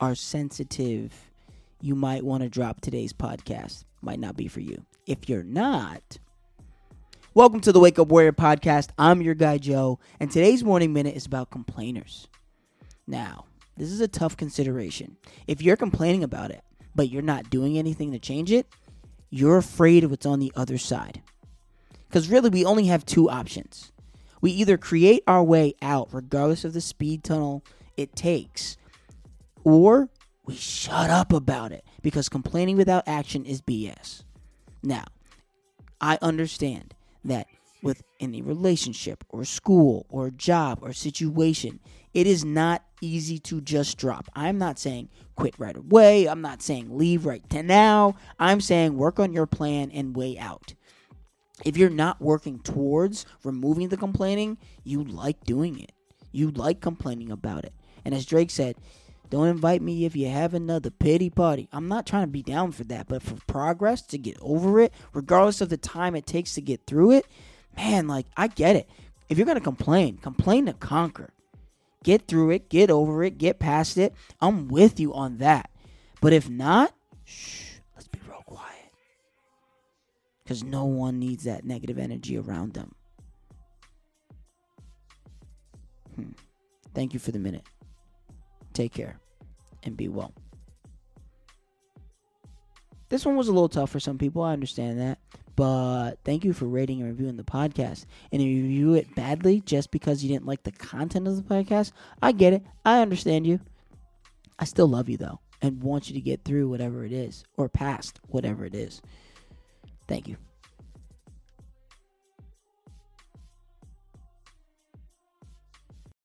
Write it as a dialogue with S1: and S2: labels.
S1: are sensitive, you might want to drop today's podcast. Might not be for you. If you're not, welcome to the Wake Up Warrior podcast. I'm your guy, Joe, and today's morning minute is about complainers. Now, this is a tough consideration. If you're complaining about it, but you're not doing anything to change it, you're afraid of what's on the other side. Because really, we only have two options. We either create our way out, regardless of the speed tunnel it takes, or we shut up about it because complaining without action is BS. Now, I understand that with any relationship or school or job or situation, it is not easy to just drop. I'm not saying quit right away. I'm not saying leave right to now. I'm saying work on your plan and way out. If you're not working towards removing the complaining, you like doing it. You like complaining about it. And as Drake said, don't invite me if you have another pity party. I'm not trying to be down for that, but for progress to get over it, regardless of the time it takes to get through it, man, like I get it. If you're gonna complain, complain to conquer. Get through it, get over it, get past it. I'm with you on that. But if not, shh, let's be real quiet. Because no one needs that negative energy around them. Hmm. Thank you for the minute. Take care and be well. This one was a little tough for some people. I understand that. But thank you for rating and reviewing the podcast. And if you review it badly just because you didn't like the content of the podcast, I get it. I understand you. I still love you, though, and want you to get through whatever it is or past whatever it is. Thank you.